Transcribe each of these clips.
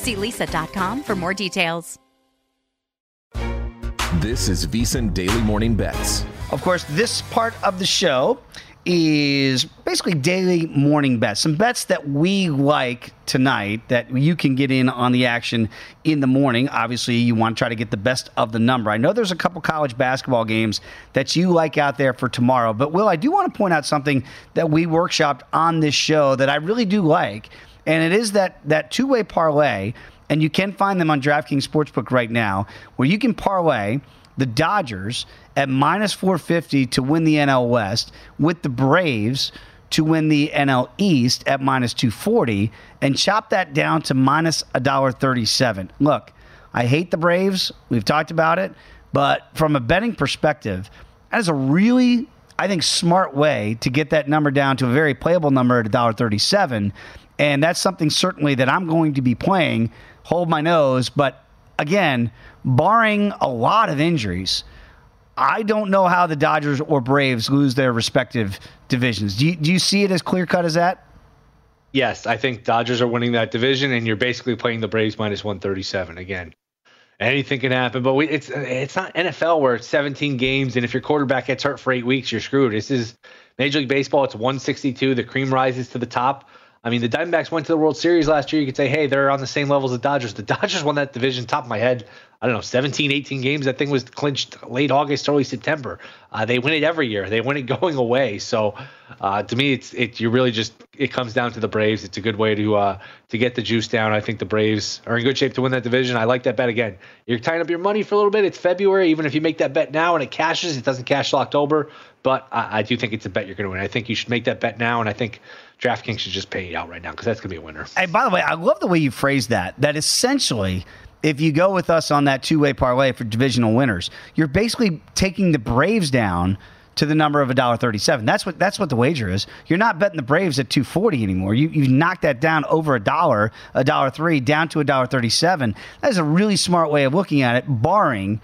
See leesa.com for more details. This is VSiN Daily Morning Bets. Of course, this part of the show is basically daily morning bets. Some bets that we like tonight that you can get in on the action in the morning. Obviously, you want to try to get the best of the number. I know there's a couple college basketball games that you like out there for tomorrow, but Will, I do want to point out something that we workshopped on this show that I really do like, and it is that that two-way parlay, and you can find them on DraftKings Sportsbook right now, where you can parlay the Dodgers at minus 450 to win the NL West with the Braves to win the NL East at minus 240 and chop that down to minus $1.37. Look, I hate the Braves. We've talked about it. But from a betting perspective, that is a really, I think, smart way to get that number down to a very playable number at $1.37. And that's something certainly that I'm going to be playing. Hold my nose. But again, barring a lot of injuries, I don't know how the Dodgers or Braves lose their respective divisions. Do you, do you see it as clear cut as that? Yes, I think Dodgers are winning that division, and you're basically playing the Braves minus 137 again. Anything can happen, but we, it's it's not NFL where it's 17 games, and if your quarterback gets hurt for eight weeks, you're screwed. This is Major League Baseball. It's 162. The cream rises to the top. I mean, the Diamondbacks went to the World Series last year. You could say, hey, they're on the same level as the Dodgers. The Dodgers won that division, top of my head. I don't know, 17, 18 games. That thing was clinched late August, early September. Uh, they win it every year. They win it going away. So uh, to me, it's it. You really just it comes down to the Braves. It's a good way to uh, to get the juice down. I think the Braves are in good shape to win that division. I like that bet again. You're tying up your money for a little bit. It's February. Even if you make that bet now and it cashes, it doesn't cash till October. But I, I do think it's a bet you're going to win. I think you should make that bet now, and I think DraftKings should just pay out right now because that's going to be a winner. Hey, by the way, I love the way you phrase that. That essentially, if you go with us on that two way parlay for divisional winners, you're basically taking the Braves down to the number of $1.37. That's what that's what the wager is. You're not betting the Braves at 240 anymore. You you knocked that down over a dollar, a dollar three, down to a dollar 37. That is a really smart way of looking at it, barring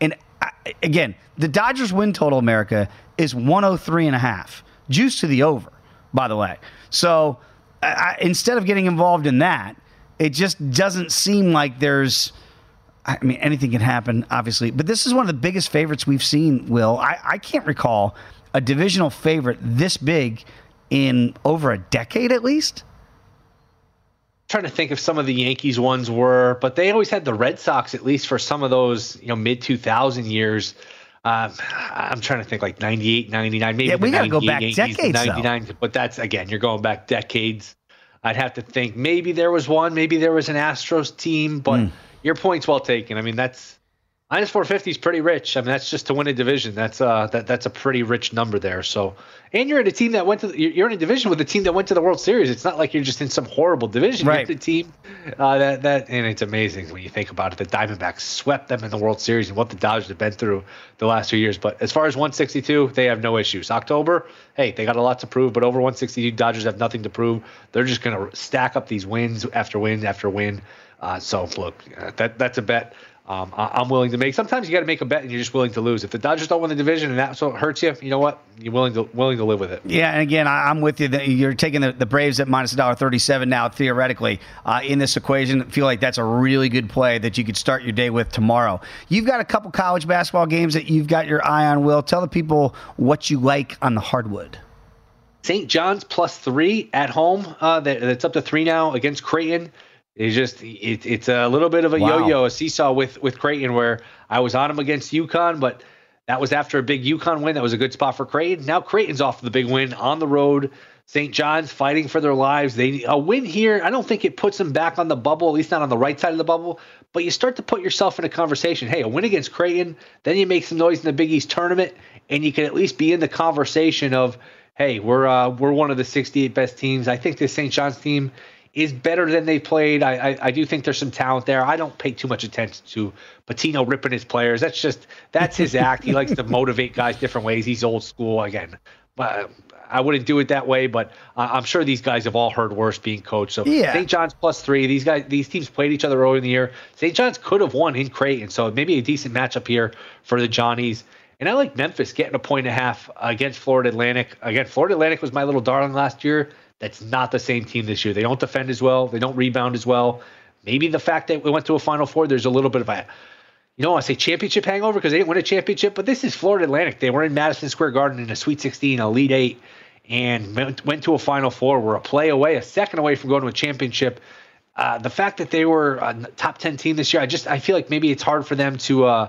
and uh, again, the Dodgers win total America is 103 and a half. Juice to the over, by the way. So I, instead of getting involved in that, it just doesn't seem like there's. I mean, anything can happen, obviously, but this is one of the biggest favorites we've seen. Will I, I can't recall a divisional favorite this big in over a decade at least. trying to think if some of the Yankees ones were, but they always had the Red Sox at least for some of those, you know, mid 2000 years. Um, I'm trying to think like 98, 99, maybe. Yeah, we got to go back Yankees, decades. 99, though. but that's again, you're going back decades. I'd have to think maybe there was one, maybe there was an Astros team, but Mm. your point's well taken. I mean, that's minus 450 is pretty rich. I mean, that's just to win a division. That's uh that that's a pretty rich number there. So, and you're in a team that went to the, you're in a division with a team that went to the World Series. It's not like you're just in some horrible division. Right. The team uh, that that and it's amazing when you think about it. The Diamondbacks swept them in the World Series and what the Dodgers have been through the last few years. But as far as 162, they have no issues. October, hey, they got a lot to prove, but over 162, Dodgers have nothing to prove. They're just going to stack up these wins after win after win. Uh, so look, uh, that that's a bet. Um, I, I'm willing to make. Sometimes you got to make a bet and you're just willing to lose. If the Dodgers don't win the division and that's what hurts you, you know what? You're willing to willing to live with it. Yeah, and again, I, I'm with you. That You're taking the, the Braves at minus $1.37 now, theoretically, uh, in this equation. I feel like that's a really good play that you could start your day with tomorrow. You've got a couple college basketball games that you've got your eye on, Will. Tell the people what you like on the hardwood. St. John's plus three at home. Uh, that, that's up to three now against Creighton. It's just it, it's a little bit of a Wow. yo-yo, a seesaw with with Creighton, where I was on him against UConn, but that was after a big UConn win. That was a good spot for Creighton. Now Creighton's off the big win on the road. St. John's fighting for their lives. They a win here. I don't think it puts them back on the bubble, at least not on the right side of the bubble. But you start to put yourself in a conversation. Hey, a win against Creighton, then you make some noise in the Big East tournament, and you can at least be in the conversation of, hey, we're uh, we're one of the 68 best teams. I think this St. John's team is better than they played. I, I I do think there's some talent there. I don't pay too much attention to Pitino ripping his players. That's just that's his act. He likes to motivate guys different ways. He's old school again. But uh, I wouldn't do it that way. But I'm sure these guys have all heard worse being coached. So Yeah. St. John's plus three. These guys, these teams played each other earlier in the year. St. John's could have won in Creighton, so maybe a decent matchup here for the Johnnies. And I like Memphis getting a point and a half against Florida Atlantic. Again, Florida Atlantic was my little darling last year. That's not the same team this year. They don't defend as well. They don't rebound as well. Maybe the fact that we went to a Final Four, there's a little bit of a, you know, I say championship hangover because they didn't win a championship, but this is Florida Atlantic. They were in Madison Square Garden in a Sweet 16, Elite Eight, and went, went to a Final Four. Were a play away, a second away from going to a championship. Uh, the fact that they were a top 10 team this year, I just I feel like maybe it's hard for them to uh,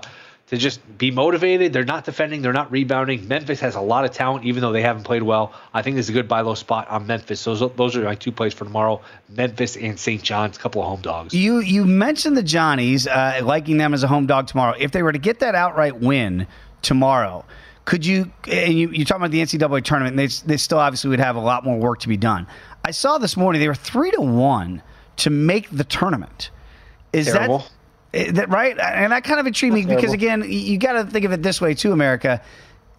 to just be motivated. They're not defending, they're not rebounding. Memphis has a lot of talent, even though they haven't played well. I think this is a good buy low spot on Memphis. Those those are my two plays for tomorrow: Memphis and St. John's, a couple of home dogs. You you mentioned the Johnnies uh, liking them as a home dog tomorrow. If they were to get that outright win tomorrow, could you? And you you talking about the NCAA tournament? And they they still obviously would have a lot more work to be done. I saw this morning they were three to one to make the tournament. Is Terrible. that? Is that right? And that kind of intrigued me because again, you got to think of it this way too, America.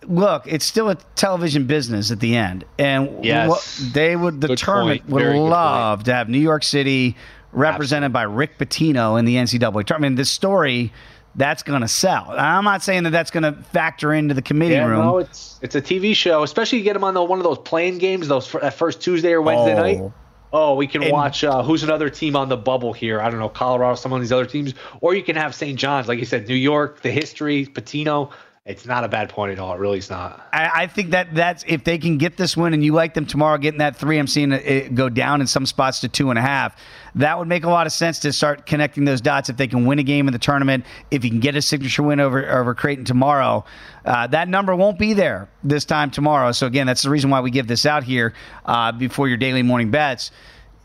Look, it's still a television business at the end, and Yes. what they would the Good tournament point. would Very love to have New York City represented by Rick Pitino in the NCAA tournament. I mean, this story that's going to sell. I'm not saying that that's going to factor into the committee Yeah, room. no, it's it's a TV show, especially you get them on the one of those playing games, those that first Tuesday or Wednesday Oh. night. Oh, we can And- watch uh, who's another team on the bubble here. I don't know, Colorado, some of these other teams, or you can have St. John's, like you said, New York, the history, Pitino. It's not a bad point at all. It really is not. I, I think that that's if they can get this win and you like them tomorrow, getting that three, I'm seeing it, go down in some spots to two and a half. That would make a lot of sense to start connecting those dots. If they can win a game in the tournament, if you can get a signature win over over Creighton tomorrow, uh, that number won't be there this time tomorrow. So again, that's the reason why we give this out here uh, before your daily morning bets.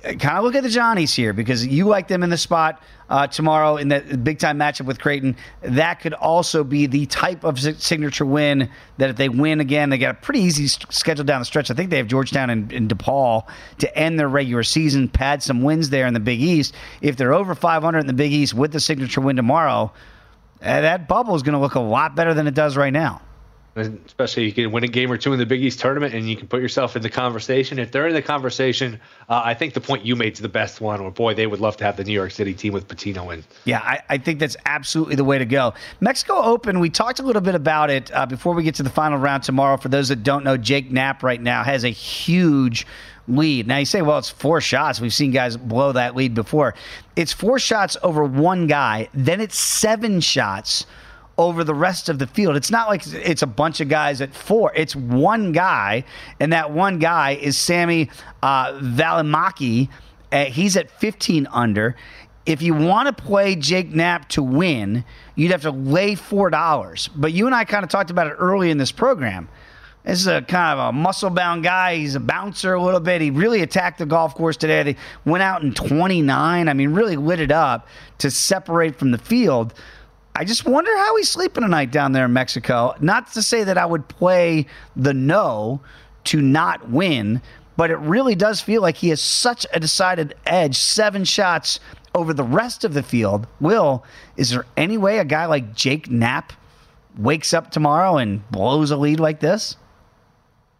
Kind of look at the Johnnies here because you like them in the spot uh, tomorrow in that big time matchup with Creighton. That could also be the type of signature win that if they win again, they got a pretty easy schedule down the stretch. I think they have Georgetown and, and DePaul to end their regular season, pad some wins there in the Big East. If they're over 500 in the Big East with the signature win tomorrow, uh, that bubble is going to look a lot better than it does right now. Especially you can win a game or two in the Big East tournament, and you can put yourself in the conversation. If they're in the conversation, uh, I think the point you made is the best one. Or boy, they would love to have the New York City team with Pitino in. Yeah, I, I think that's absolutely the way to go. Mexico Open, we talked a little bit about it uh, before we get to the final round tomorrow. For those that don't know, Jake Knapp right now has a huge lead. Now you say, well, it's four shots. We've seen guys blow that lead before. It's four shots over one guy, then it's seven shots over the rest of the field. It's not like it's a bunch of guys at four. It's one guy, and that one guy is Sami uh, Valimaki. Uh, he's at 15 under. If you want to play Jake Knapp to win, you'd have to lay four dollars. But you and I kind of talked about it early in this program. This is a kind of a muscle bound guy. He's a bouncer a little bit. He really attacked the golf course today. They went out in 29. I mean, really lit it up to separate from the field. I just wonder how he's sleeping tonight down there in Mexico. Not to say that I would play the no to not win, but it really does feel like he has such a decided edge. Seven shots over the rest of the field. Will, is there any way a guy like Jake Knapp wakes up tomorrow and blows a lead like this?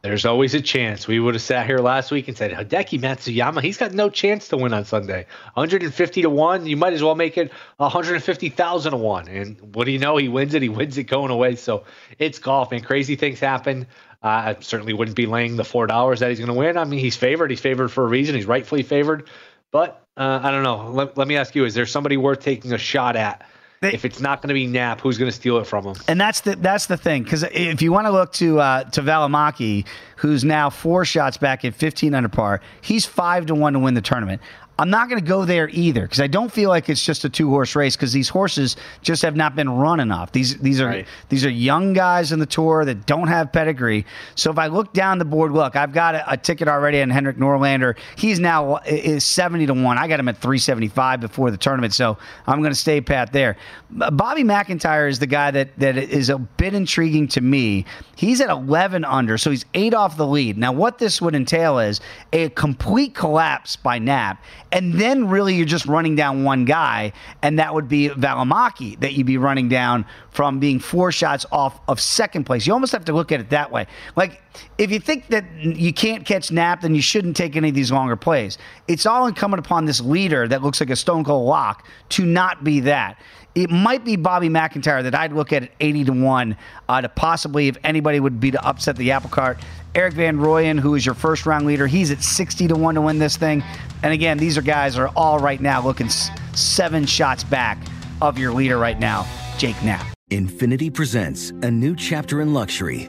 There's always a chance. We would have sat here last week and said Hideki Matsuyama, he's got no chance to win on Sunday. 150 to one. You might as well make it 150,000 to one. And what do you know? He wins it. He wins it going away. So it's golf, and crazy things happen. Uh, I certainly wouldn't be laying the four dollars that he's going to win. I mean, he's favored. He's favored for a reason. He's rightfully favored. But uh, I don't know. Let, let me ask you: Is there somebody worth taking a shot at? They- if it's not going to be Knapp, who's going to steal it from him? And that's the that's the thing because if you want to look to uh, to Valimaki, who's now four shots back at 15 under par, he's five to one to win the tournament. I'm not going to go there either because I don't feel like it's just a two horse race because these horses just have not been run enough. These these are Right. these are young guys in the tour that don't have pedigree. So if I look down the board, look, I've got a, a ticket already on Henrik Norlander. He's now is 70 to one. I got him at 375 before the tournament, so I'm going to stay pat there. Bobby MacIntyre is the guy that that is a bit intriguing to me. He's at 11 under, so he's eight off the lead. Now, what this would entail is a complete collapse by Knapp, and then really you're just running down one guy, and that would be Valimaki that you'd be running down from being four shots off of second place. You almost have to look at it that way. Like, if you think that you can't catch Knapp, then you shouldn't take any of these longer plays. It's all incumbent upon this leader that looks like a stone cold lock to not be that. It might be Bobby MacIntyre that I'd look at at 80 to 1 uh, to possibly, if anybody would be to upset the apple cart. Erik van Rooyen, who is your first round leader, he's at 60 to 1 to win this thing. And again, these are guys are all right now looking seven shots back of your leader right now, Jake Knapp. INFINITI presents a new chapter in luxury,